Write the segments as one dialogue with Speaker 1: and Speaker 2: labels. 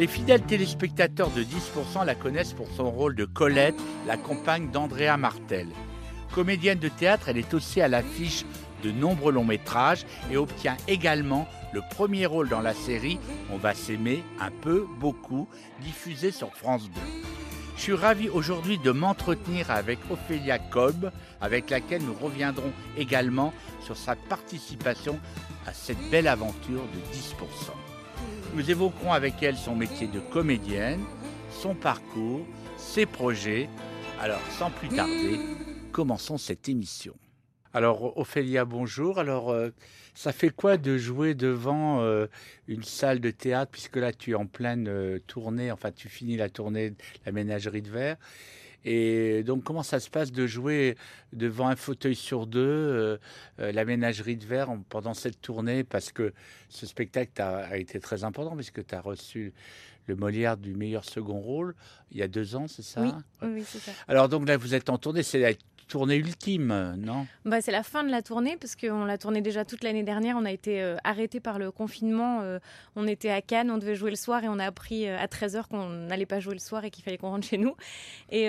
Speaker 1: Les fidèles téléspectateurs de 10% la connaissent pour son rôle de Colette, la compagne d'Andrea Martel. Comédienne de théâtre, elle est aussi à l'affiche de nombreux longs métrages et obtient également le premier rôle dans la série On va s'aimer un peu, beaucoup, diffusée sur France 2. Je suis ravi aujourd'hui de m'entretenir avec Ophélia Kolb, avec laquelle nous reviendrons également sur sa participation à cette belle aventure de 10%. Nous évoquerons avec elle son métier de comédienne, son parcours, ses projets. Alors, sans plus tarder, commençons cette émission. Alors, Ophélia, bonjour. Alors, euh, ça fait quoi de jouer devant euh, une salle de théâtre, puisque là, tu es en pleine euh, tournée, enfin, tu finis la tournée de la ménagerie de verre. Et donc, comment ça se passe de jouer devant un fauteuil sur deux, la ménagerie de verre, pendant cette tournée? Parce que ce spectacle a, a été très important, puisque tu as reçu le Molière du meilleur second rôle il y a deux ans, c'est ça?
Speaker 2: Oui, oui, c'est ça.
Speaker 1: Alors, donc là, vous êtes en tournée, c'est la tournée ultime, non?
Speaker 2: Bah, C'est la fin de la tournée parce qu'on l'a tournée déjà toute l'année dernière. On a été euh, arrêté par le confinement. Euh, on était à Cannes, on devait jouer le soir et on a appris euh, à 13h qu'on n'allait pas jouer le soir et qu'il fallait qu'on rentre chez nous. Et,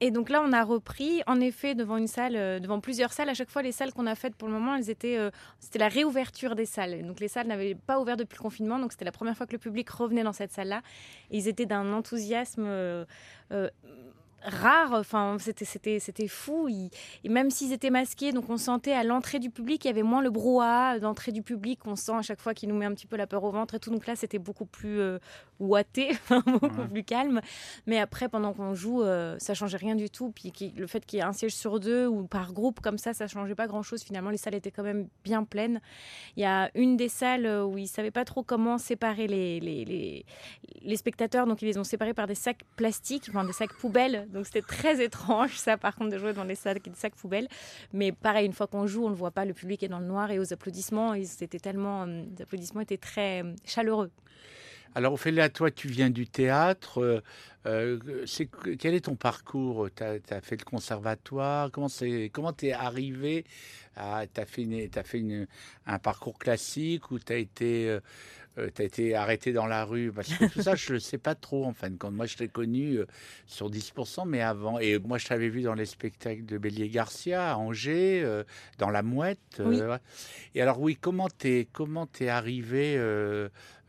Speaker 2: et, donc là, on a repris, en effet, devant une salle, devant plusieurs salles. À chaque fois, les salles qu'on a faites pour le moment, elles étaient, c'était la réouverture des salles. Donc les salles n'avaient pas ouvert depuis le confinement. Donc c'était la première fois que le public revenait dans cette salle-là. ils étaient d'un enthousiasme rare. Enfin, c'était, c'était, c'était fou. et même s'ils étaient masqués, donc on sentait à l'entrée du public, il y avait moins le brouhaha d'entrée du public. On sent à chaque fois qu'il nous met un petit peu la peur au ventre et tout. Donc là, c'était beaucoup plus euh, ouaté, beaucoup plus calme. Mais après, pendant qu'on joue, euh, ça changeait rien du tout. Puis le fait qu'il y ait un siège sur deux ou par groupe comme ça, ça changeait pas grand-chose. Finalement, les salles étaient quand même bien pleines. Il y a une des salles où ils savaient pas trop comment séparer les, les, les, les spectateurs. Donc ils les ont séparés par des sacs plastiques, enfin des sacs poubelles. Donc c'était très étrange, ça, par contre, de jouer dans les sacs, des sacs poubelles. Mais pareil, une fois qu'on joue, on ne voit pas, le public est dans le noir et aux applaudissements, ils étaient tellement, euh, les applaudissements étaient très euh, chaleureux.
Speaker 1: Alors, Ophélia, toi, tu viens du théâtre. Euh, euh quel est ton parcours? Tu as, fait le conservatoire? Comment tu comment arrivé. Tu as fait, as fait une, un parcours classique ou tu as été euh, tu as été arrêté dans la rue Parce que tout ça, je ne sais pas trop, en fin de compte. Moi, je t'ai connu euh, sur 10%, mais avant. Et moi, je t'avais vu dans les spectacles de Bélier Garcia, à Angers, euh, dans La Mouette. Et alors, oui, comment t'es comment es arrivé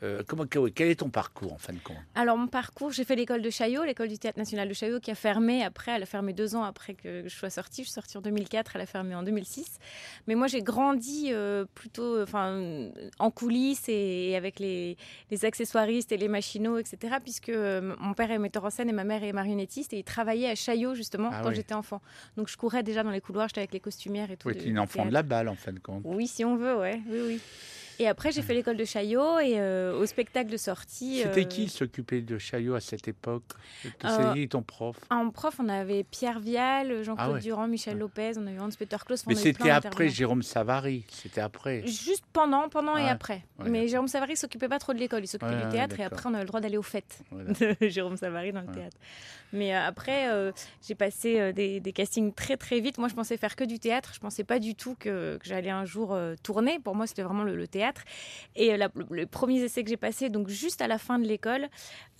Speaker 1: euh, comment, quel est ton parcours en fin de compte?
Speaker 2: Alors mon parcours, j'ai fait l'école de Chaillot, l'école du théâtre national de Chaillot qui a fermé après, elle a fermé deux ans après que je sois sortie. Je suis sortie en 2004, elle a fermé en 2006. Mais moi j'ai grandi euh, plutôt enfin, en coulisses et, avec les, les, accessoiristes et les machinaux, etc. Puisque euh, mon père est metteur en scène et ma mère est marionnettiste et ils travaillaient à Chaillot justement ah quand j'étais enfant. Donc je courais déjà dans les couloirs, j'étais avec les costumières et tout.
Speaker 1: Oui, tu es une enfant de la balle en fin de compte.
Speaker 2: Oui, si on veut, ouais. oui, oui. Et après, j'ai fait l'école de Chaillot et euh, au spectacle de sortie.
Speaker 1: C'était euh, qui s'occupait de Chaillot à cette époque? C'était ton prof?
Speaker 2: En prof, on avait Pierre Vial, Jean-Claude ah Durand, Michel Lopez, on a eu Hans-Peter Klaus.
Speaker 1: Mais c'était après Jérôme Savary, c'était après.
Speaker 2: Juste pendant, pendant et après. Mais Jérôme Savary s'occupait pas trop de l'école, il s'occupait du théâtre et après on avait le droit d'aller aux fêtes de Jérôme Savary dans le théâtre. Mais euh, après, j'ai passé des, castings très très vite. Moi, je pensais faire que du théâtre. Je pensais pas du tout que, j'allais un jour tourner. Pour moi, c'était vraiment le théâtre. Et euh, le, premier essai que j'ai passé, donc juste à la fin de l'école,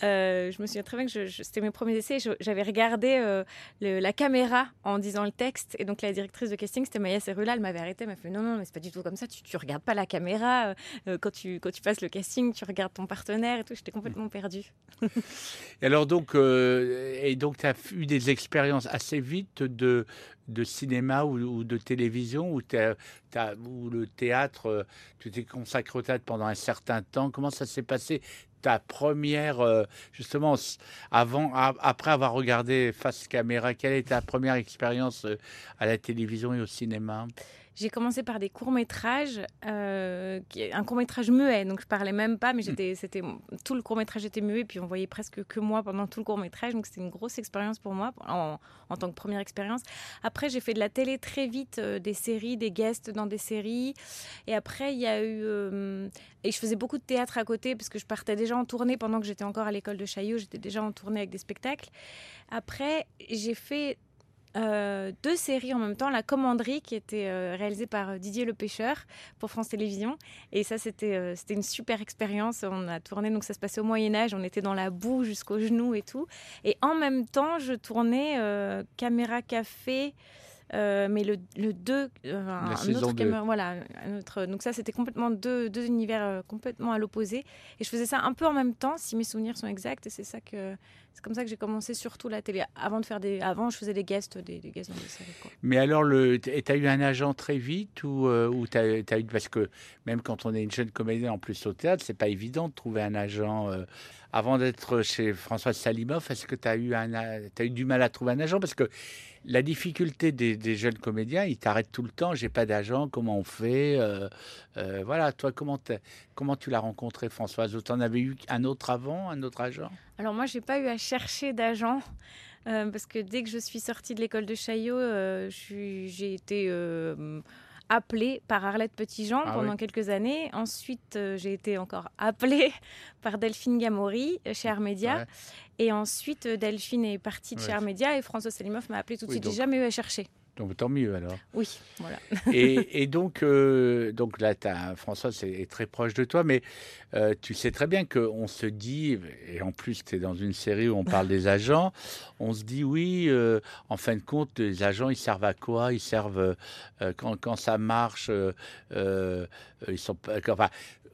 Speaker 2: euh, je me souviens très bien que c'était mes premiers essais. J'avais regardé euh, la caméra en disant le texte. Et donc la directrice de casting, c'était Maya Cerula, elle m'avait arrêté, elle m'a fait non, non, mais c'est pas du tout comme ça. Tu, tu regardes pas la caméra. quand, tu, passes le casting, tu regardes ton partenaire et tout. J'étais complètement perdue.
Speaker 1: alors donc, et donc tu as eu des expériences assez vite de, de cinéma ou, de télévision où, le théâtre, tu t'es consacré au théâtre pendant un certain temps. Comment ça s'est passé ta première, euh, justement, avant, après avoir regardé face caméra, quelle est ta première expérience euh, à la télévision et au cinéma?
Speaker 2: J'ai commencé par des courts-métrages, euh, un court-métrage muet, donc je parlais même pas, mais j'étais, c'était, tout le court-métrage était muet, puis on voyait presque que moi pendant tout le court-métrage, donc c'était une grosse expérience pour moi en, tant que première expérience. Après, j'ai fait de la télé très vite, euh, des séries, des guests dans des séries, et après, il y a eu... Euh, et je faisais beaucoup de théâtre à côté, parce que je partais déjà en tournée pendant que j'étais encore à l'école de Chaillot, j'étais déjà en tournée avec des spectacles. Après, j'ai fait euh, deux séries en même temps. La Commanderie, qui était euh, réalisée par Didier Le Pêcheur pour France Télévisions. Et ça, c'était c'était une super expérience. On a tourné, donc ça se passait au Moyen-Âge. On était dans la boue jusqu'aux genoux et tout. Et en même temps, je tournais Caméra Café. Euh, mais le, le 2,
Speaker 1: euh, un autre
Speaker 2: voilà, un donc ça c'était complètement deux, deux univers euh, complètement à l'opposé. Et je faisais ça un peu en même temps, si mes souvenirs sont exacts. Et c'est ça que c'est comme ça que j'ai commencé surtout la télé. Avant de faire des, avant je faisais des guests, des, des guests dans des séries. Quoi.
Speaker 1: Mais alors le, t'as eu un agent très vite ou ou t'as, as eu parce que même quand on est une jeune comédienne en plus au théâtre, c'est pas évident de trouver un agent. Avant d'être chez Françoise Salimoff, est-ce que tu as eu eu du mal à trouver un agent? Parce que la difficulté des, jeunes comédiens, ils t'arrêtent tout le temps. J'ai pas d'agent, comment on fait? Euh, euh, Voilà, toi, comment, comment tu l'as rencontré, Françoise? Tu en avais eu un autre avant, un autre agent?
Speaker 2: Alors moi, j'ai pas eu à chercher d'agent. Euh, parce que dès que je suis sortie de l'école de Chaillot, j'ai été appelée par Arlette Petitjean ah pendant quelques années. Ensuite, j'ai été encore appelée par Delphine Gamori chez Armédia. Et ensuite, euh, Delphine est partie de chez Armédia et François Salimov m'a appelé tout de suite. J'ai jamais eu à chercher.
Speaker 1: Donc tant mieux alors.
Speaker 2: Oui, voilà.
Speaker 1: et, donc, euh, donc là, as, François est, très proche de toi, mais euh, tu sais très bien qu'on se dit, et en plus tu es dans une série où on parle des agents, on se dit oui, en fin de compte, les agents, ils servent à quoi? Ils servent, quand, quand, ça marche, ils sont, enfin, euh,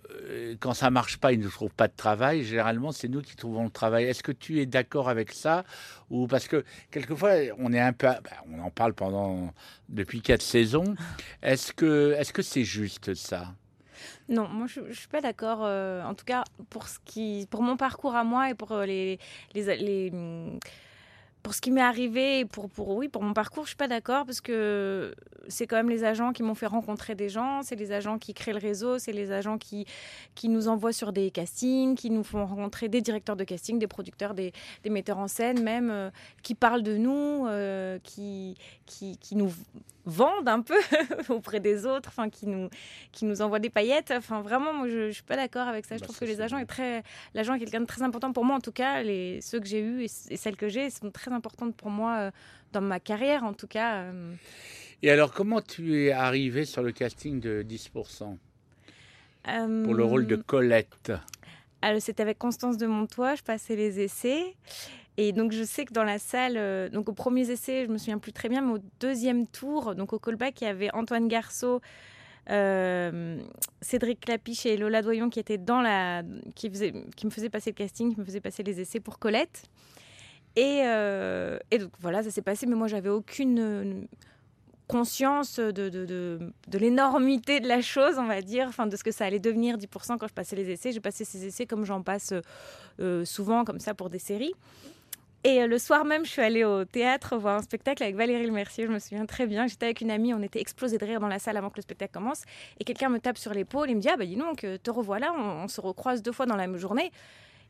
Speaker 1: quand ça marche pas, ils ne trouvent pas de travail. Généralement, c'est nous qui trouvons le travail. Est-ce que tu es d'accord avec ça ou parce que quelquefois on est un peu, bah, on en parle pendant depuis quatre saisons. Est-ce que est-ce que c'est juste ça?
Speaker 2: Non, moi je, ne suis pas d'accord. Euh, en tout cas, pour ce qui, pour mon parcours à moi et pour euh, les pour ce qui m'est arrivé, pour, pour, oui, pour mon parcours, je suis pas d'accord parce que c'est quand même les agents qui m'ont fait rencontrer des gens, c'est les agents qui créent le réseau, c'est les agents qui, qui nous envoient sur des castings, qui nous font rencontrer des directeurs de casting, des producteurs, des, des metteurs en scène même, euh, qui parlent de nous, euh, qui, qui, qui, nous vendent un peu auprès des autres, enfin qui nous qui nous envoient des paillettes. Enfin vraiment, moi je, ne suis pas d'accord avec ça. Je bah, trouve que les agents est très l'agent est quelqu'un de très important pour moi en tout cas. Les ceux que j'ai eus et, celles que j'ai sont très importantes pour moi euh, dans ma carrière en tout cas. Euh.
Speaker 1: Et alors comment tu es arrivé sur le casting de 10% pour le rôle de euh, Colette
Speaker 2: c'était avec Constance de Montois, je passais les essais. Et donc, je sais que dans la salle, euh, donc au premier essai, je me souviens plus très bien, mais au deuxième tour, donc au callback, il y avait Antoine Garceau, euh, Cédric Clapiche et Lola Doyon qui étaient dans la. qui, me faisaient passer le casting, qui me faisaient passer les essais pour Colette. Et, euh, donc voilà, ça s'est passé, mais moi, j'avais aucune conscience de l'énormité de la chose, on va dire, enfin de ce que ça allait devenir 10% quand je passais les essais. J'ai passé ces essais comme j'en passe souvent comme ça pour des séries. Et euh, le soir même, je suis allée au théâtre voir un spectacle avec Valérie Le Mercier. Je me souviens très bien. J'étais avec une amie, on était explosés de rire dans la salle avant que le spectacle commence. Et quelqu'un me tape sur l'épaule et me dit Ah, bah dis donc, te revoilà, on, on, se recroise deux fois dans la même journée.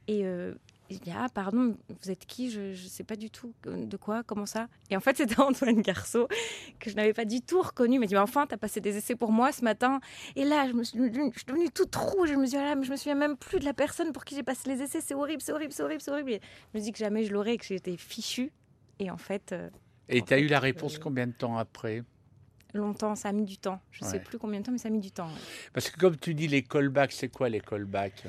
Speaker 2: Et euh, il dit Ah, pardon, vous êtes qui? Je ne sais pas du tout de quoi, comment ça? Et en fait, c'était Antoine Garceau, que je n'avais pas du tout reconnu. Mais il dit Enfin, tu as passé des essais pour moi ce matin. Et là, je, me suis, je suis devenue toute rouge. Je me suis dit ah, mais Je me souviens même plus de la personne pour qui j'ai passé les essais. C'est horrible, c'est horrible, c'est horrible, c'est horrible. je me dis que jamais je l'aurais et que j'étais fichue. Et en fait. Euh,
Speaker 1: et tu as eu la réponse combien de temps après?
Speaker 2: Longtemps, ça a mis du temps. Je ne sais plus combien de temps, mais ça a mis du temps.
Speaker 1: Parce que comme tu dis, les callbacks, c'est quoi les callbacks?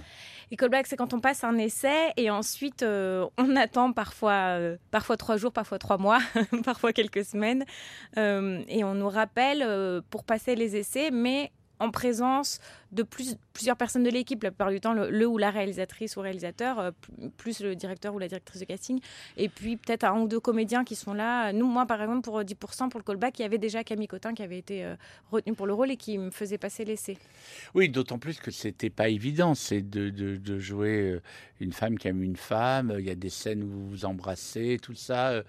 Speaker 2: Les callbacks, c'est quand on passe un essai et ensuite euh, on attend parfois, euh, parfois trois jours, parfois trois mois, parfois quelques semaines, euh, et on nous rappelle pour passer les essais, mais en présence de plusieurs personnes de l'équipe, la plupart du temps le, ou la réalisatrice ou réalisateur, euh, plus le directeur ou la directrice de casting, et puis peut-être un ou deux comédiens qui sont là. Nous, moi par exemple, pour 10%, pour le callback, il y avait déjà Camille Cotin qui avait été euh, retenu pour le rôle et qui me faisait passer l'essai.
Speaker 1: Oui, d'autant plus que c'était pas évident, c'est de, jouer euh, une femme qui aime une femme, il y a des scènes où vous vous embrassez, tout ça.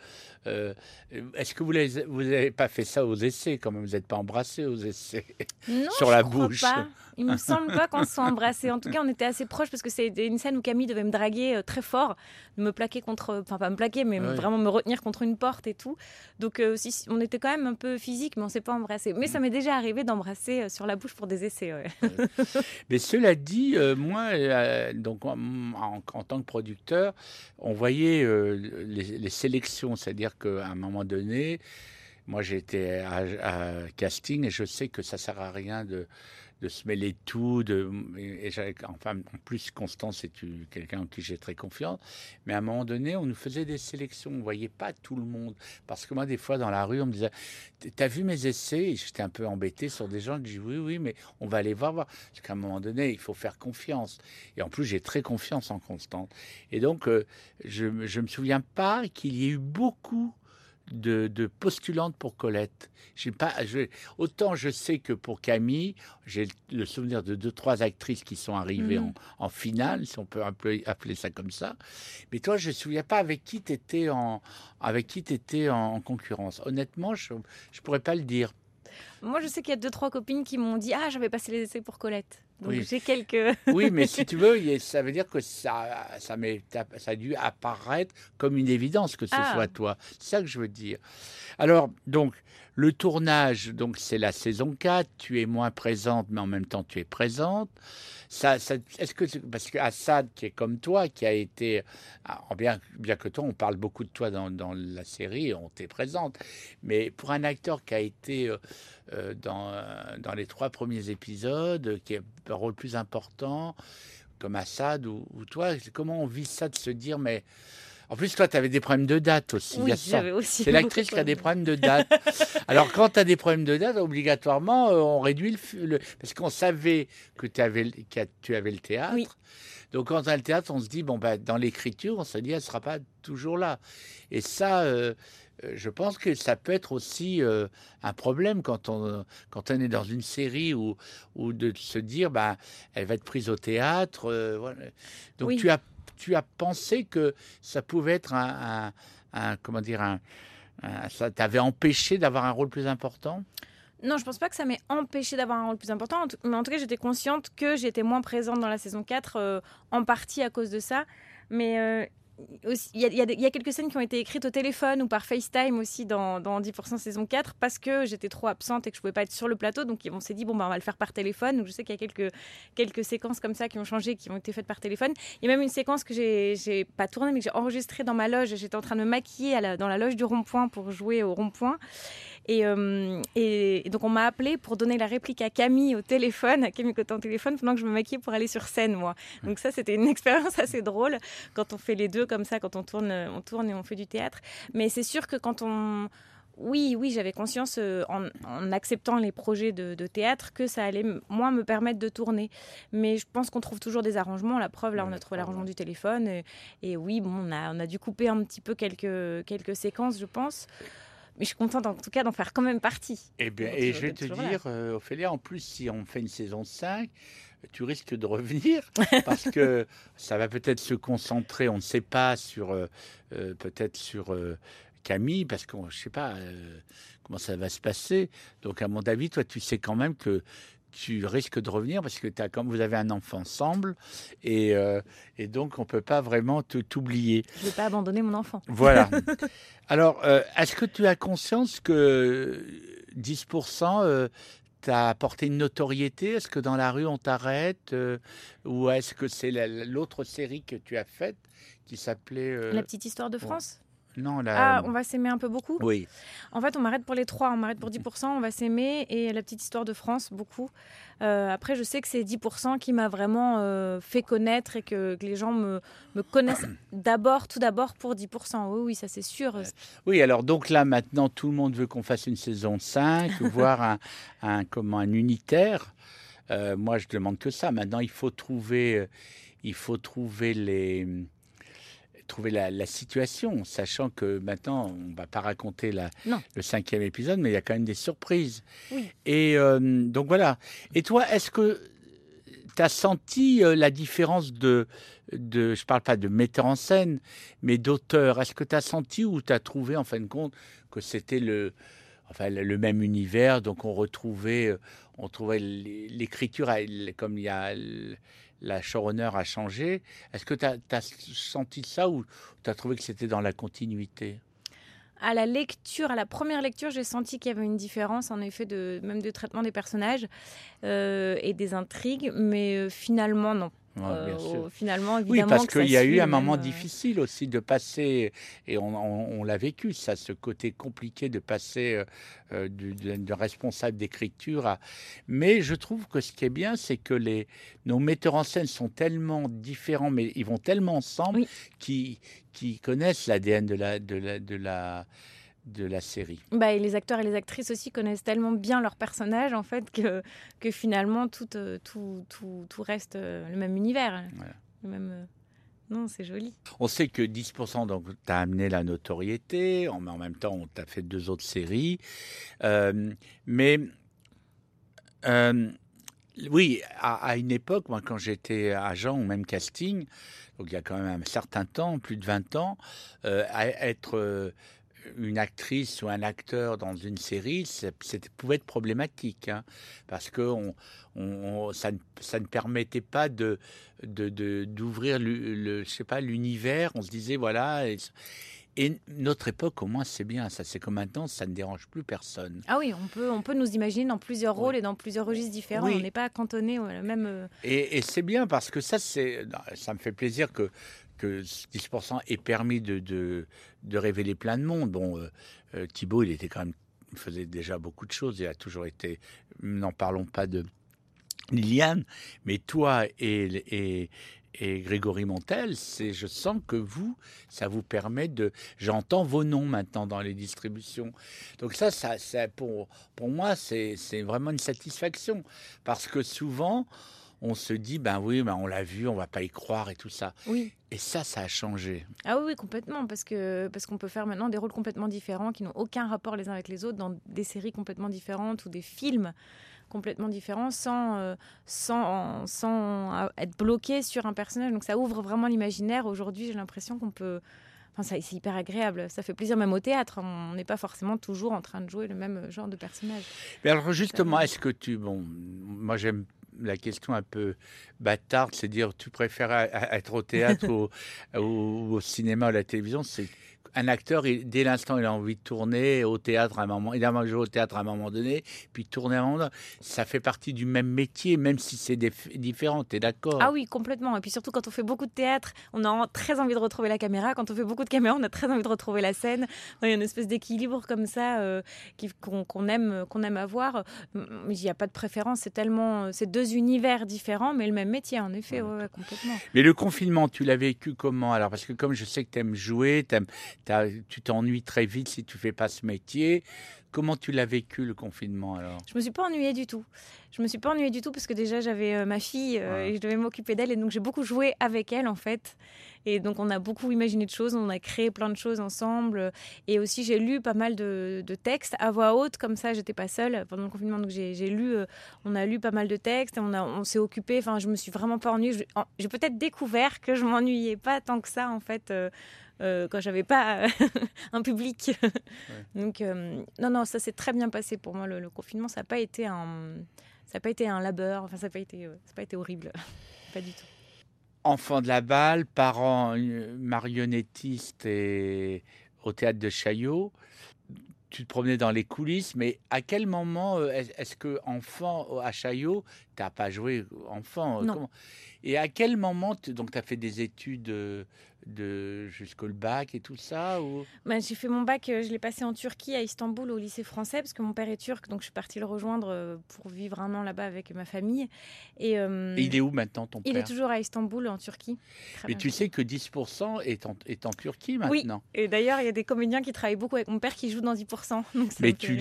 Speaker 1: Est-ce que vous n'avez pas fait ça aux essais quand même Vous n'êtes pas embrassé aux essais?
Speaker 2: Non,
Speaker 1: Sur la
Speaker 2: crois
Speaker 1: bouche.
Speaker 2: pas. Il me semble pas qu'on se soit embrassés. En tout cas, on était assez proches parce que c'est une scène où Camille devait me draguer euh, très fort, me plaquer contre, enfin pas me plaquer, mais
Speaker 1: Ouais.
Speaker 2: vraiment me retenir contre une porte et tout. Donc euh, si, on était quand même un peu physique, mais on s'est pas embrassé. Mais ça m'est déjà arrivé d'embrasser euh, sur la bouche pour des essais. ouais.
Speaker 1: Mais cela dit, euh, moi, euh, donc en, en- en tant que producteur, on voyait les, les sélections, c'est-à-dire qu'à un moment donné, moi j'étais à, à casting et je sais que ça sert à rien de, de se mêler de tout. De, et, enfin, en plus, Constance est quelqu'un en qui j'ai très confiance. Mais à un moment donné, on nous faisait des sélections. On voyait pas tout le monde. Parce que moi, des fois, dans la rue, on me disait T'as vu mes essais? J'étais un peu embêté sur des gens. Je dis Oui, oui, mais on va aller voir. voir. Parce qu'à un moment donné, il faut faire confiance. Et en plus, j'ai très confiance en Constance. Et donc, euh, je ne me souviens pas qu'il y ait eu beaucoup de, de postulantes pour Colette. J'ai pas, je- autant je sais que pour Camille, j'ai le souvenir de deux, trois actrices qui sont arrivées
Speaker 2: Mhm.
Speaker 1: en, en finale, si on peut appeler, appeler ça comme ça. Mais toi, je ne me souviens pas avec qui tu étais en, avec qui t'étais en, en concurrence. Honnêtement, je ne pourrais pas le dire.
Speaker 2: Moi, je sais qu'il y a deux trois copines qui m'ont dit ah j'avais passé les essais pour Colette. Donc
Speaker 1: Oui.
Speaker 2: j'ai quelques.
Speaker 1: Oui, mais si tu veux, ça veut dire que ça, ça, ça a dû apparaître comme une évidence que ce
Speaker 2: Ah.
Speaker 1: soit toi. C'est ça que je veux dire. Alors, donc, le tournage, donc c'est la saison 4, tu es moins présente, mais en même temps tu es présente. Ça, ça- est-ce que, parce que Assad, qui est comme toi, qui a été, ah, bien, bien que toi, on parle beaucoup de toi dans, dans la série, on t'est présente, mais pour un acteur qui a été euh, euh, dans, euh, dans les trois premiers épisodes, qui a un rôle plus important, comme Assad ou, ou toi, comment on vit ça de se dire, mais en plus, toi, tu avais des problèmes de date aussi.
Speaker 2: Oui.
Speaker 1: C'est l'actrice qui a des problèmes de date. Alors, quand tu as des problèmes de date, obligatoirement, euh, on réduit le. le- parce qu'on savait que tu avais, le- que tu avais le théâtre.
Speaker 2: Oui.
Speaker 1: Donc, quand on a le théâtre, on se dit, bon, bah, dans l'écriture, on se dit, elle ne sera pas toujours là. Et ça, euh, je pense que ça peut être aussi euh, un problème quand on, quand on est dans une série ou, ou de se dire, bah, elle va être prise au théâtre. euh, voilà. Donc,
Speaker 2: Oui.
Speaker 1: tu, as, tu as pensé que ça pouvait être un, un- un- comment dire, un, un- ça t'avait empêché d'avoir un rôle plus important?
Speaker 2: Non, je pense pas que ça m'ait empêché d'avoir un rôle plus important, mais en tout cas, j'étais consciente que j'étais moins présente dans la saison 4, euh, en partie à cause de ça. Mais euh, il y, a- quelques scènes qui ont été écrites au téléphone ou par FaceTime aussi dans, dans 10% saison 4 parce que j'étais trop absente et que je pouvais pas être sur le plateau. Donc on s'est dit, bon, bah, on va le faire par téléphone. Donc je sais qu'il y a quelques, quelques séquences comme ça qui ont changé, qui ont été faites par téléphone. Il y a même une séquence que j'ai pas tournée, mais que j'ai enregistrée dans ma loge. J'étais en train de me maquiller dans la loge du rond-point pour jouer au rond-point. Et, euh, et, et donc on m'a appelé pour donner la réplique à Camille au téléphone, à Camille Cotin au téléphone, pendant que je me maquillais pour aller sur scène, moi. Donc ça, c'était une expérience assez drôle quand on fait les deux comme ça, quand on tourne, on tourne et on fait du théâtre. Mais c'est sûr que quand on... Oui, oui, j'avais conscience euh, en, en acceptant les projets de, de théâtre que ça allait moins me permettre de tourner. Mais je pense qu'on trouve toujours des arrangements. La preuve, là, on a trouvé l'arrangement du téléphone. Et, et oui, bon, on a, on a dû couper un petit peu quelques, quelques séquences, je pense. Mais je suis contente en tout cas d'en faire quand même partie.
Speaker 1: Eh bien, et
Speaker 2: tu
Speaker 1: je vais te dire, euh, Ophélia, en plus, si on fait une saison 5, tu risques de revenir parce que ça va peut-être se concentrer, on ne sait pas, sur euh, euh, peut-être sur euh, Camille, parce que je ne sais pas euh, comment ça va se passer. Donc, à mon avis, toi, tu sais quand même que tu risques de revenir parce que as, comme vous avez un enfant ensemble et, euh, et donc on ne peut pas vraiment t'oublier.
Speaker 2: Je vais pas abandonner mon enfant.
Speaker 1: Voilà. Alors, euh, est-ce que tu as conscience que 10% euh, t'a apporté une notoriété? Est-ce que dans la rue on t'arrête euh, Ou est-ce que c'est la- la- l'autre série que tu as faite qui s'appelait.
Speaker 2: La petite histoire de France?
Speaker 1: Non, la.
Speaker 2: Ah, on va s'aimer un peu beaucoup
Speaker 1: Oui.
Speaker 2: En fait, on m'arrête pour les trois. On m'arrête pour 10%, on va s'aimer. Et la petite histoire de France, beaucoup. Euh, après, je sais que c'est 10% qui m'a vraiment euh, fait connaître et que, que les gens me, me connaissent d'abord, tout d'abord pour 10%. Oui, oui, ça c'est sûr.
Speaker 1: Oui, alors donc là maintenant tout le monde veut qu'on fasse une saison 5, voire un, un, comment, un unitaire. Euh, moi je demande que ça. Maintenant il faut trouver, il faut trouver les trouver la, la situation, sachant que maintenant on ne va pas raconter la, le cinquième épisode, mais il y a quand même des surprises.
Speaker 2: Oui.
Speaker 1: Et euh, donc voilà. Et toi, est-ce que tu as senti euh, la différence de, de, je parle pas de metteur en scène, mais d'auteur? Est-ce que tu as senti ou tu as trouvé en fin de compte que c'était le, enfin, le le même univers, donc on retrouvait, euh, on trouvait l'écriture, comme il y a la showrunner a changé. Est-ce que tu as, senti ça ou tu as trouvé que c'était dans la continuité?
Speaker 2: À la lecture, à la première lecture, j'ai senti qu'il y avait une différence, en effet, de, même de traitement des personnages euh, et des intrigues, mais euh, finalement, non.
Speaker 1: Euh,
Speaker 2: finalement,
Speaker 1: évidemment. Oui, parce qu'il y a eu un moment difficile aussi de passer, et on, l'a vécu, ça, ce côté compliqué de passer de, responsable d'écriture à. Mais je trouve que ce qui est bien, c'est que les, nos metteurs en scène sont tellement différents, mais ils vont tellement ensemble qu'ils qui connaissent l'ADN de la, de la, de la de la série.
Speaker 2: Bah, et les acteurs et les actrices aussi connaissent tellement bien leurs personnages en fait que, que finalement tout, euh, tout, tout, tout reste euh, le même univers. Le même, euh, Non, c'est joli.
Speaker 1: On sait que 10%, donc, tu as amené la notoriété, mais en même temps, on t'a fait deux autres séries. mais oui, à, une époque, moi, quand j'étais agent ou même casting, donc il y a quand même un certain temps, plus de 20 ans, à être une actrice ou un acteur dans une série, ça, pouvait être problématique, hein, parce que on, ça, ne, permettait pas de d'ouvrir le, je sais pas l'univers. On se disait voilà. Et, notre époque, au moins, c'est bien. Ça, c'est comme maintenant, ça ne dérange plus personne.
Speaker 2: Ah oui, on peut, on peut nous imaginer dans plusieurs rôles et dans plusieurs registres différents. On n'est pas cantonné au même. Euh,
Speaker 1: et, et c'est bien parce que ça, c'est, ça me fait plaisir que que 10% ait permis de, de, révéler plein de monde. Bon, euh, euh, Thibault, il était quand même, faisait déjà beaucoup de choses. Il a toujours été, n'en parlons pas de Liliane, mais toi et, et, et Grégory Montel, je sens que vous, ça vous permet de, j'entends vos noms maintenant dans les distributions. Donc ça, ça, ça pour, pour moi, c'est vraiment une satisfaction parce que souvent, on se dit, ben oui, ben on l'a vu, on va pas y croire et tout ça.
Speaker 2: Oui.
Speaker 1: Et ça, ça a changé.
Speaker 2: Ah oui, complètement, parce que parce qu'on peut faire maintenant des rôles complètement différents qui n'ont aucun rapport les uns avec les autres dans des séries complètement différentes ou des films complètement différents sans, euh, sans, sans être bloqué sur un personnage. Donc ça ouvre vraiment l'imaginaire. Aujourd'hui, j'ai l'impression qu'on peut... Enfin, c'est hyper agréable. Ça fait plaisir même au théâtre. On n'est pas forcément toujours en train de jouer le même genre de personnage.
Speaker 1: Mais alors justement, est-ce que tu... Bon, moi j'aime la question un peu bâtarde, c'est dire tu préfères être au théâtre ou, au cinéma ou à la télévision, c'est un acteur, dès l'instant il a envie de tourner au théâtre à un moment, il a jouer au théâtre à un moment donné, puis tourner à un moment donné, ça fait partie du même métier, même si c'est différent, tu es d'accord?
Speaker 2: Ah oui, complètement. Et puis surtout quand on fait beaucoup de théâtre, on a très envie de retrouver la caméra. Quand on fait beaucoup de caméra, on a très envie de retrouver la scène. Il y a une espèce d'équilibre comme ça euh, qu'on aime, qu'on aime avoir. Il n'y a pas de préférence, c'est tellement, c'est deux univers différents, mais le même métier, en effet, complètement.
Speaker 1: Mais le confinement, tu l'as vécu comment? Alors, parce que comme je sais que tu aimes jouer, aimes, tu t'ennuies très vite si tu fais pas ce métier. Comment tu l'as vécu le confinement alors?
Speaker 2: Je me suis pas ennuyée du tout. Je me suis pas ennuyée du tout parce que déjà j'avais euh, ma fille euh, et je devais m'occuper d'elle et donc j'ai beaucoup joué avec elle en fait. Et donc on a beaucoup imaginé de choses, on a créé plein de choses ensemble et aussi j'ai lu pas mal de, textes à voix haute comme ça. J'étais pas seule pendant le confinement donc j'ai lu, euh, on a lu pas mal de textes et on, on s'est occupé. Enfin je me suis vraiment pas ennuyée. J'ai peut-être découvert que je m'ennuyais pas tant que ça en fait. Euh, quand j'avais pas un public. Donc euh, non non, ça s'est très bien passé pour moi le, confinement. Ça n'a pas été un ça pas été un labeur. Enfin ça n'a pas été euh, pas été horrible, pas du tout.
Speaker 1: Enfant de la balle, parents marionnettistes et au théâtre de Chaillot tu te promenais dans les coulisses, mais à quel moment est-ce que enfant à Chaillot, tu n'as pas joué enfant
Speaker 2: non.
Speaker 1: Et à quel moment, donc tu as fait des études de jusqu'au bac et tout ça ou...
Speaker 2: Bah, j'ai fait mon bac, euh, je l'ai passé en Turquie, à Istanbul, au lycée français, parce que mon père est turc, donc je suis partie le rejoindre euh, pour vivre un an là-bas avec ma famille.
Speaker 1: Euh, et, il est où maintenant ton père
Speaker 2: Il est toujours à Istanbul, en Turquie.
Speaker 1: Mais tu sais que 10% est en, est en Turquie maintenant.
Speaker 2: Oui, et d'ailleurs, il y a des comédiens qui travaillent beaucoup avec mon père qui jouent dans 10%.
Speaker 1: Mais tu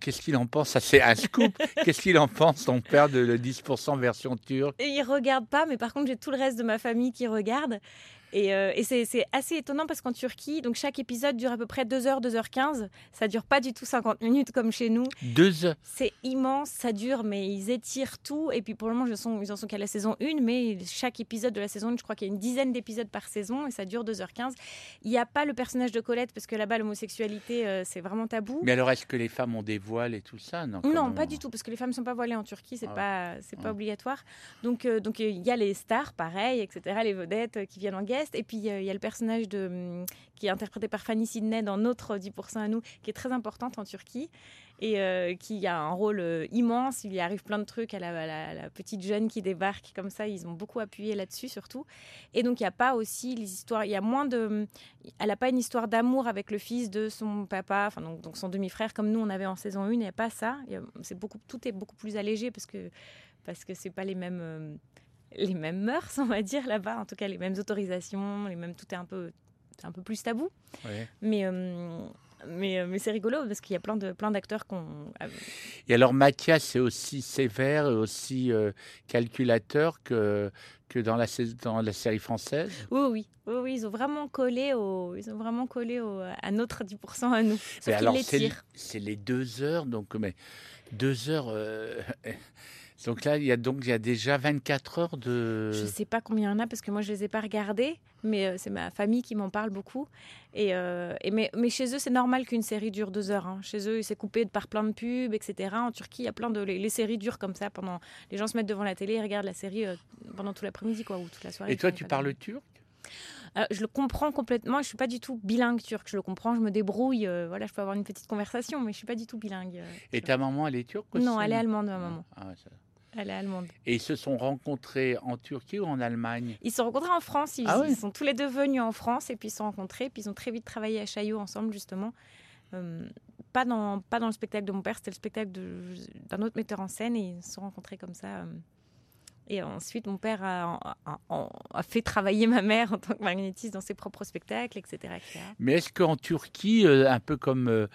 Speaker 1: qu'est-ce qu'il en pense? Ça, c'est un scoop. qu'est-ce qu'il en pense, ton père, de le 10% version turque?
Speaker 2: Et Il regarde pas, mais par contre, j'ai tout le reste de ma famille qui regarde. Et, euh, et c'est assez étonnant parce qu'en Turquie, donc chaque épisode dure à peu près 2h, 2h15. Ça dure pas du tout 50 minutes comme chez nous.
Speaker 1: Deux heures.
Speaker 2: C'est immense, ça dure, mais ils étirent tout. Et puis pour le moment, ils, sont, ils en sont qu'à la saison 1, mais chaque épisode de la saison 1, je crois qu'il y a une dizaine d'épisodes par saison et ça dure 2h15. Il n'y a pas le personnage de Colette parce que là-bas, l'homosexualité, euh, c'est vraiment tabou.
Speaker 1: Mais alors, est-ce que les femmes ont des voiles et tout ça? Non,
Speaker 2: pas du tout, parce que les femmes ne sont pas voilées en Turquie, c'est
Speaker 1: Ah ouais.
Speaker 2: pas, c'est pas
Speaker 1: Ah.
Speaker 2: obligatoire. Donc, euh, donc il y a les stars, pareil, etc., les vedettes qui viennent en guest, et puis euh, il y a le personnage hum, qui est interprété par Fanny Sidney dans notre 10% à nous, qui est très importante en Turquie et euh, qui a un rôle euh, immense. Il y arrive plein de trucs à la, petite jeune qui débarque comme ça. Ils ont beaucoup appuyé là-dessus surtout. Et donc il n'y a pas aussi les histoires. Il y a moins de. Elle n'a pas une histoire d'amour avec le fils de son papa, enfin donc, son demi-frère comme nous on avait en saison 1. Il n'y a pas ça. C'est beaucoup. Tout est beaucoup plus allégé parce que parce que pas les mêmes. euh, les mêmes mœurs, on va dire là-bas, en tout cas les mêmes autorisations, les mêmes tout est un peu, un peu plus tabou.
Speaker 1: Ouais.
Speaker 2: Mais, euh, mais, euh, mais c'est rigolo parce qu'il y a plein de plein d'acteurs qu'on.
Speaker 1: Et alors, Mathias est aussi sévère et aussi euh, calculateur que, que dans, la, dans la série française?
Speaker 2: Oui, oui, oui, oui, ils ont vraiment collé au, ils ont vraiment collé au, à notre 10% à nous. Les
Speaker 1: c'est c'est les deux heures, donc mais deux heures. euh, donc là, il y a donc il y a déjà 24 heures de.
Speaker 2: Je sais pas combien il y en a parce que moi je les ai pas regardés, mais euh, c'est ma famille qui m'en parle beaucoup. Et, euh, et mais, mais chez eux c'est normal qu'une série dure deux heures. hein. Chez eux c'est coupé par plein de pubs, etc. En Turquie il y a plein de les, les séries durent comme ça pendant. Les gens se mettent devant la télé et regardent la série euh, pendant tout l'après-midi quoi ou toute la soirée.
Speaker 1: Et toi, tu parles turc?
Speaker 2: Alors, je le comprends complètement. Je suis pas du tout bilingue turc. Je le comprends, je me débrouille. euh, voilà, je peux avoir une petite conversation, mais je suis pas du tout bilingue. euh,
Speaker 1: Et ta maman, elle est turque aussi
Speaker 2: Non, elle est allemande, ma maman.
Speaker 1: Ah, ouais, ça-
Speaker 2: Elle est allemande.
Speaker 1: Et ils se sont rencontrés en Turquie ou en Allemagne?
Speaker 2: Ils se sont rencontrés en France. Ils,
Speaker 1: Ah oui
Speaker 2: ils sont tous les deux venus en France et puis ils se sont rencontrés. Puis ils ont très vite travaillé à Chaillot ensemble, justement. Euh, pas, dans, pas dans le spectacle de mon père, c'était le spectacle d'un autre metteur en scène et ils se sont rencontrés comme ça. euh. Et ensuite, mon père a, a- a- a fait travailler ma mère en tant que marionnettiste dans ses propres spectacles, etc. etc.
Speaker 1: Mais est-ce qu'en Turquie, euh, un peu comme euh,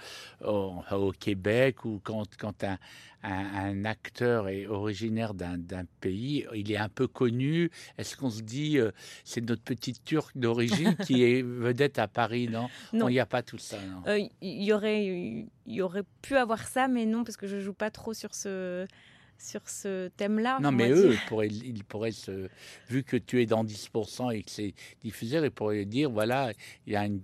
Speaker 1: au, au Québec, ou quand, quand un, un- un acteur est originaire d'un pays, il est un peu connu, est-ce qu'on se dit, euh, c'est notre petite Turque d'origine qui est vedette à Paris, non?
Speaker 2: Non.
Speaker 1: Il n'y a pas tout ça,
Speaker 2: Euh, Il y, aurait, y aurait pu avoir ça, mais non, parce que je joue pas trop sur ce, sur ce thème-là.
Speaker 1: Non,
Speaker 2: on
Speaker 1: mais eux, ils pourraient, ils pourraient se. Vu que tu es dans 10% et que c'est diffuseur, ils pourraient dire voilà, il y a une,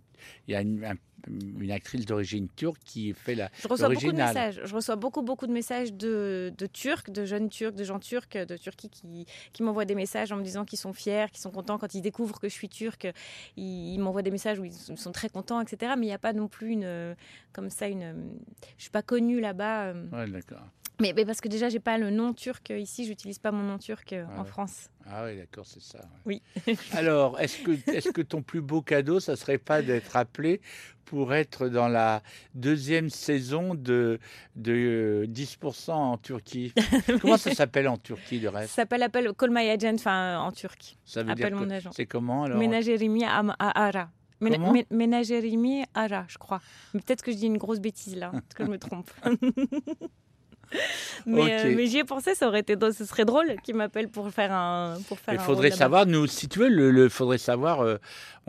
Speaker 1: il y a une, un- une actrice d'origine turque qui fait la.
Speaker 2: Je reçois beaucoup de messages. Je reçois beaucoup, beaucoup de messages de, de Turcs, de jeunes Turcs, de gens turcs de Turquie qui, qui m'envoient des messages en me disant qu'ils sont fiers, qu'ils sont contents quand ils découvrent que je suis turque. Ils, ils m'envoient des messages où ils sont- sont très contents, etc. Mais il n'y a pas non plus une, comme ça, une. Je suis pas connue là-bas. euh,
Speaker 1: Ouais, d'accord.
Speaker 2: Mais, mais parce que déjà, j'ai pas le nom turc ici. J'utilise pas mon nom turc euh,
Speaker 1: Ah
Speaker 2: en
Speaker 1: ouais.
Speaker 2: France.
Speaker 1: Ah oui, d'accord, c'est ça. ouais.
Speaker 2: Oui.
Speaker 1: Alors, est-ce que, est que ton plus beau cadeau, ça serait pas d'être appelé pour être dans la deuxième saison de, de euh, 10% en Turquie? Comment ça s'appelle en Turquie,
Speaker 2: Ça
Speaker 1: reste?
Speaker 2: S'appelle appel My Agent, enfin en turc.
Speaker 1: Ça veut dire
Speaker 2: mon agent.
Speaker 1: C'est comment alors?
Speaker 2: Ménagerimi Ara. Ménagerimi Ara, je crois. Mais peut-être que je dis une grosse bêtise là, peut-être que je me trompe. mais euh, mais j'y ai pensé, ça aurait été drôle- ce serait drôle qu'il m'appelle pour faire un pour faire
Speaker 1: Il faudrait savoir, nous, si tu veux, le, le- faudrait savoir. euh,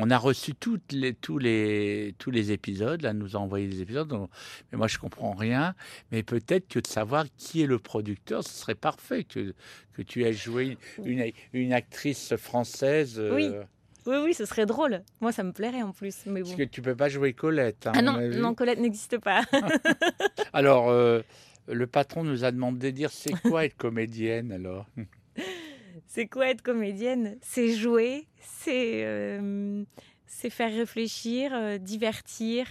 Speaker 1: on a reçu toutes les, tous les tous les épisodes. Là, nous a envoyé des épisodes. donc- mais moi, je comprends rien. Mais peut-être que de savoir qui est le producteur, ce serait parfait que que tu aies joué une, une actrice française. euh,
Speaker 2: Oui. Oui oui, ce serait drôle. Moi ça me plairait en plus, mais bon.
Speaker 1: Parce que tu peux pas jouer Colette. hein,
Speaker 2: Ah
Speaker 1: on
Speaker 2: non, non Colette n'existe pas.
Speaker 1: Alors, euh, le patron nous a demandé de dire c'est quoi être comédienne alors?
Speaker 2: C'est quoi être comédienne? C'est jouer, c'est euh, c'est faire réfléchir, euh, divertir,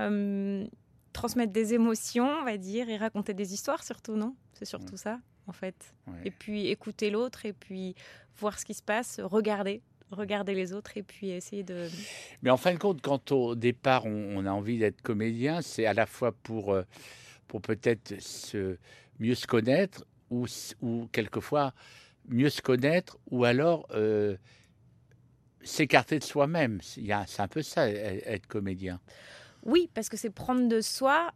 Speaker 2: euh, transmettre des émotions, on va dire, et raconter des histoires surtout, non? C'est surtout ça, en fait.
Speaker 1: Ouais.
Speaker 2: Et puis écouter l'autre, et puis voir ce qui se passe, regarder, regarder les autres, et puis essayer de...
Speaker 1: Mais en fin de compte, quand au départ on, on a envie d'être comédien, c'est à la fois pour, pour peut-être se, mieux se connaître ou, quelquefois mieux se connaître ou alors euh, s'écarter de soi-même. C'est un peu ça, e- être comédien.
Speaker 2: Oui, parce que c'est prendre de soi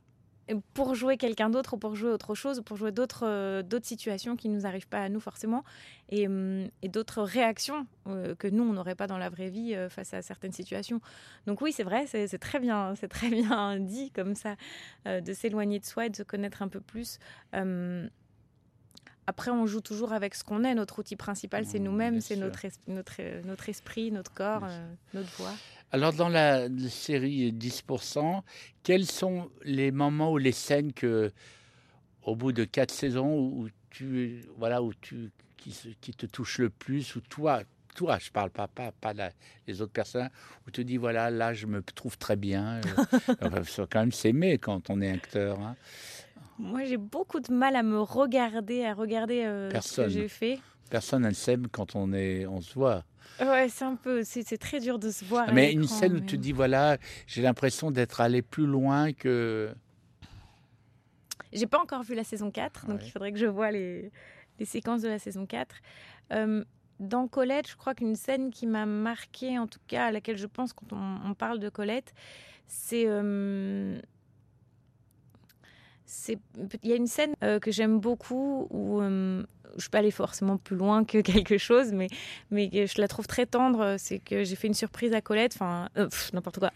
Speaker 2: pour jouer quelqu'un d'autre ou pour jouer autre chose ou pour jouer d'autres euh, situations qui ne nous arrivent pas à nous forcément. Et, hum, d'autres réactions euh, que nous on n'aurait pas dans la vraie vie euh, face à certaines situations. Donc oui c'est vrai c'est très bien c'est très bien dit comme ça de s'éloigner de soi et de se connaître un peu plus. Hum, après, on joue toujours avec ce qu'on est. Notre outil principal, c'est nous-mêmes, c'est notre, notre, notre esprit, notre corps, notre voix.
Speaker 1: Alors, dans la, série 10%, quels sont les moments ou les scènes que, au bout de quatre saisons, où tu, voilà, où tu, qui, qui te touchent le plus, ou toi, toi, je parle pas, pas, pas les autres personnes, où tu te dis, voilà, là, je me trouve très bien. Il faut quand même s'aimer quand on est acteur. Hein.
Speaker 2: Moi, j'ai beaucoup de mal à me regarder, à regarder euh, ce que j'ai fait.
Speaker 1: Personne ne s'aime quand on, est, on se voit.
Speaker 2: Ouais, c'est un peu, c'est très dur de se voir.
Speaker 1: Mais une scène où tu dis voilà, j'ai l'impression d'être allé plus loin que.
Speaker 2: J'ai pas encore vu la saison 4, donc il faudrait que je vois les, les séquences de la saison 4. Euh, dans Colette, je crois qu'une scène qui m'a marquée, en tout cas à laquelle je pense quand on, parle de Colette, c'est euh, il y a une scène euh, que j'aime beaucoup où je suis pas allée forcément plus loin que quelque chose, mais, mais je la trouve très tendre. C'est que j'ai fait une surprise à Colette, enfin, euh, n'importe quoi.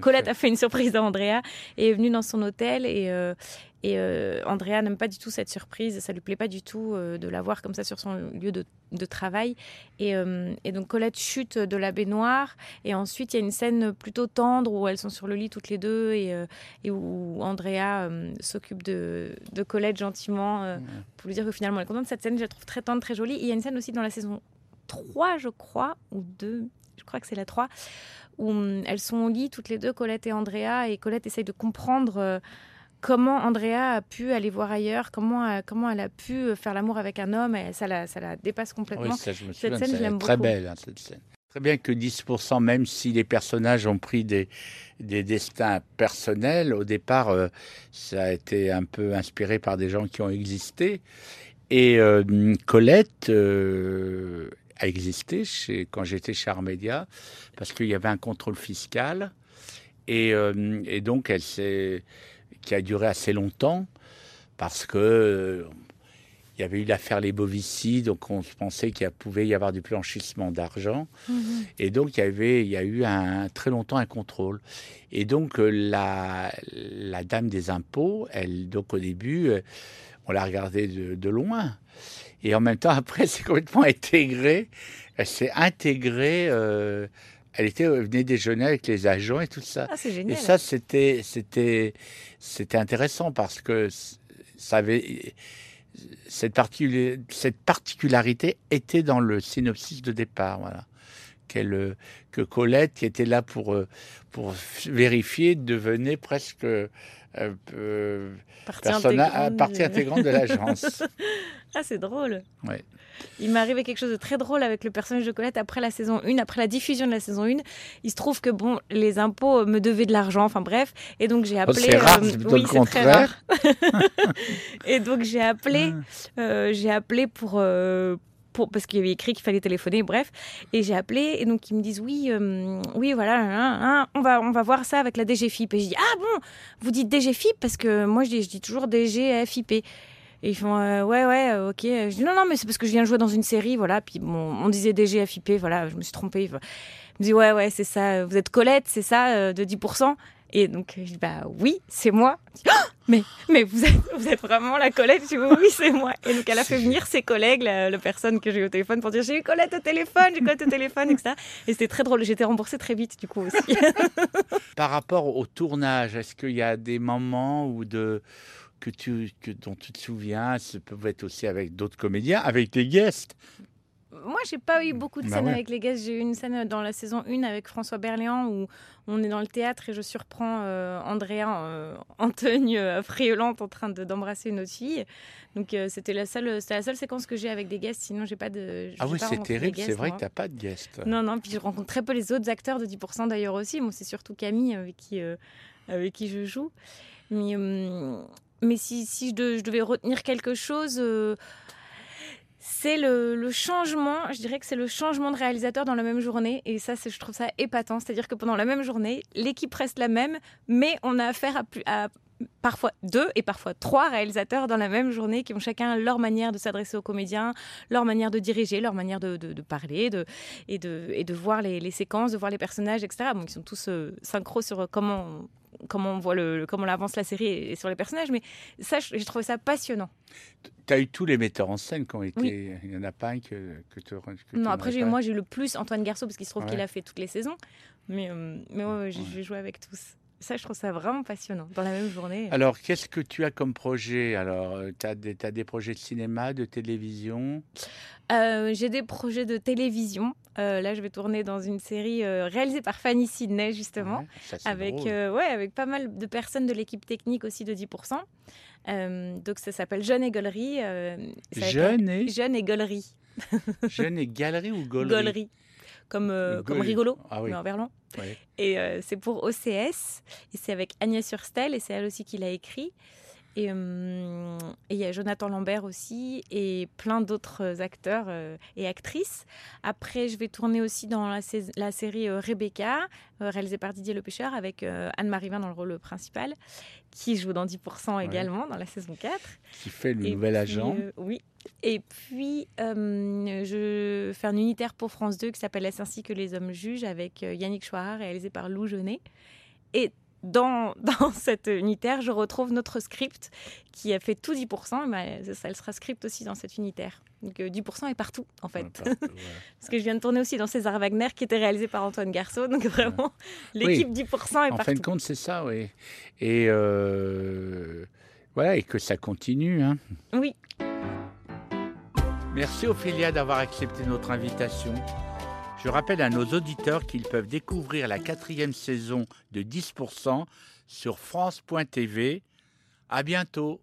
Speaker 2: Colette a fait une surprise à Andrea et est venue dans son hôtel et, euh, et euh, Andrea n'aime pas du tout cette surprise, ça lui plaît pas du tout euh, de la voir comme ça sur son lieu de, travail. Et, euh, et, donc Colette chute de la baignoire. Et ensuite, il y a une scène plutôt tendre où elles sont sur le lit toutes les deux et, et où Andrea s'occupe de, de, Colette gentiment pour lui dire que finalement elle est contente. Cette scène, je la trouve très tendre, très jolie. il y a une scène aussi dans la saison 3, je crois, ou 2, je crois que c'est la 3, où hum, elles sont au lit toutes les deux, Colette et Andrea. Et Colette essaye de comprendre comment Andrea a pu aller voir ailleurs, comment, euh, comment elle a pu euh, faire l'amour avec un homme, et ça la, ça la dépasse complètement. Oui,
Speaker 1: ça, je me cette scène, je l'aime Très belle, hein, cette scène. Très bien que 10%, même si les personnages ont pris des, des destins personnels, au départ, euh, ça a été un peu inspiré par des gens qui ont existé. Et Colette a existé chez, quand j'étais chez Armédia, parce qu'il y avait un contrôle fiscal. Et, et donc, elle s'est qui a duré assez longtemps parce que euh, il y avait eu l'affaire Les Bovici, donc on pensait qu'il pouvait y avoir du blanchissement d'argent. Mhm. Et donc, il y, avait, il y a eu un, très longtemps un contrôle. Et donc, euh, la, la dame des impôts, elle, donc au début, euh, on l'a regardée de, loin. Et en même temps, après, c'est complètement intégré. Elle s'est intégrée elle était euh, venue déjeuner avec les agents et tout ça.
Speaker 2: Ah, et
Speaker 1: ça, c'était, c'était, c'était intéressant parce que ça avait cette, cette particularité était dans le synopsis de départ, voilà. Qu'elle, que Colette, qui était là pour pour vérifier, devenait presque euh,
Speaker 2: partie, intégrante,
Speaker 1: partie intégrante de l'agence.
Speaker 2: ah, c'est drôle.
Speaker 1: Ouais.
Speaker 2: Il m'est arrivé quelque chose de très drôle avec le personnage de Colette après la saison 1, après la diffusion de la saison 1. Il se trouve que bon, les impôts me devaient de l'argent, enfin bref, et donc j'ai oh, appelé.
Speaker 1: c'est rare, euh, oui, c'est très rare.
Speaker 2: et donc j'ai appelé, euh, j'ai appelé pour. Euh, parce qu'il y avait écrit qu'il fallait téléphoner, bref. Et j'ai appelé, et donc ils me disent oui, oui, voilà, on, va, on va voir ça avec la DGFIP. Et je dis ah bon, vous dites DGFIP parce que moi je dis, je dis toujours DGFIP. Et ils font euh, ouais ouais euh, ok. Je dis non non mais c'est parce que je viens de jouer dans une série voilà. Puis on disait DG FIP voilà. Je me suis trompée. Il me dit ouais ouais c'est ça. Vous êtes Colette c'est ça euh, de 10%. Et donc je dis bah oui c'est moi. Oh, mais mais vous êtes vous êtes vraiment la Colette. Je dis oui c'est moi. Et donc elle a fait venir ses collègues la, personne que j'ai eu au téléphone pour dire j'ai eu Colette au téléphone j'ai Colette au téléphone etc. Et c'était très drôle. J'étais remboursée très vite du coup aussi.
Speaker 1: Par rapport au tournage est-ce qu'il y a des moments où de que tu, que, dont tu te souviens, ça peut être aussi avec d'autres comédiens, avec tes guests
Speaker 2: moi, j'ai pas eu beaucoup de bah scènes avec les guests. J'ai eu une scène dans la saison 1 avec François Berléand où on est dans le théâtre et je surprends euh, Andrea euh, en tenue euh, friolante en train d'embrasser une autre fille. Donc c'était la seule, la seule séquence que j'ai avec des guests. Sinon, j'ai pas de.
Speaker 1: Ah oui, c'est terrible. C'est vrai que tu n'as pas de guests.
Speaker 2: Non, non. Puis je rencontre très peu les autres acteurs de 10% d'ailleurs aussi. Moi, c'est surtout Camille avec qui avec qui je joue. Mais mais si, si je, devais retenir quelque chose, euh, c'est le, changement, je dirais que c'est le changement de réalisateur dans la même journée. Et ça, je trouve ça épatant. C'est-à-dire que pendant la même journée, l'équipe reste la même, mais on a affaire à, parfois deux et parfois trois réalisateurs dans la même journée qui ont chacun leur manière de s'adresser aux comédiens, leur manière de diriger, leur manière de, parler de, et, de, et de voir les, séquences, de voir les personnages, etc. Bon, ils sont tous euh, synchro sur comment comment on voit le, comment on avance la série et, sur les personnages. Mais ça, j'ai trouvé ça passionnant.
Speaker 1: Tu as eu tous les metteurs en scène qui ont été. Il n'y en a pas un que, que tu.
Speaker 2: Non, après, moi, j'ai eu le plus Antoine Garceau parce qu'il se trouve qu'il a fait toutes les saisons. Mais, euh, mais j'ai joué avec tous. Ça, je trouve ça vraiment passionnant, dans la même journée.
Speaker 1: Alors, qu'est-ce que tu as comme projet Alors, euh, tu as, as, des projets de cinéma, de télévision?
Speaker 2: Euh, J'ai des projets de télévision. Euh, là, je vais tourner dans une série réalisée par Fanny Sidney, justement, avec, ouais, avec pas mal de personnes de l'équipe technique aussi de 10%. donc, ça s'appelle Jeune et Galerie.
Speaker 1: Jeune et
Speaker 2: Jeune et Galerie.
Speaker 1: Jeune et Galerie ou Galerie
Speaker 2: comme, euh, comme rigolo, ah mais en verlan. Et euh, c'est pour OCS, et c'est avec Agnès Surstel, et c'est elle aussi qui l'a écrit. Euh, et il y a Jonathan Lambert aussi et plein d'autres acteurs euh, et actrices. Après, je vais tourner aussi dans la, la série euh, Rebecca, réalisée par Didier Le Pêcheur, avec Anne-Marie Vin dans le rôle principal, qui joue dans 10% également dans la saison 4.
Speaker 1: Qui fait le nouvel agent.
Speaker 2: oui. Et puis, je fais un unitaire pour France 2 qui s'appelle Est-ce ainsi que les hommes jugent avec Yannick Chouard, réalisé par Lou Jeunet. Et dans, dans cette unitaire, je retrouve notre script qui a fait tout 10%. Mais ça, elle sera script aussi dans cette unitaire. Donc 10% euh, est partout, en fait. Parce que je viens de tourner aussi dans César Wagner, qui était réalisé par Antoine Garceau. Donc vraiment, l'équipe 10% est partout.
Speaker 1: En fin de compte, c'est ça, oui. Et euh, voilà, et que ça continue. Hein.
Speaker 2: Oui.
Speaker 1: Merci Ophélia d'avoir accepté notre invitation. Je rappelle à nos auditeurs qu'ils peuvent découvrir la quatrième saison de 10% sur France.tv. À bientôt.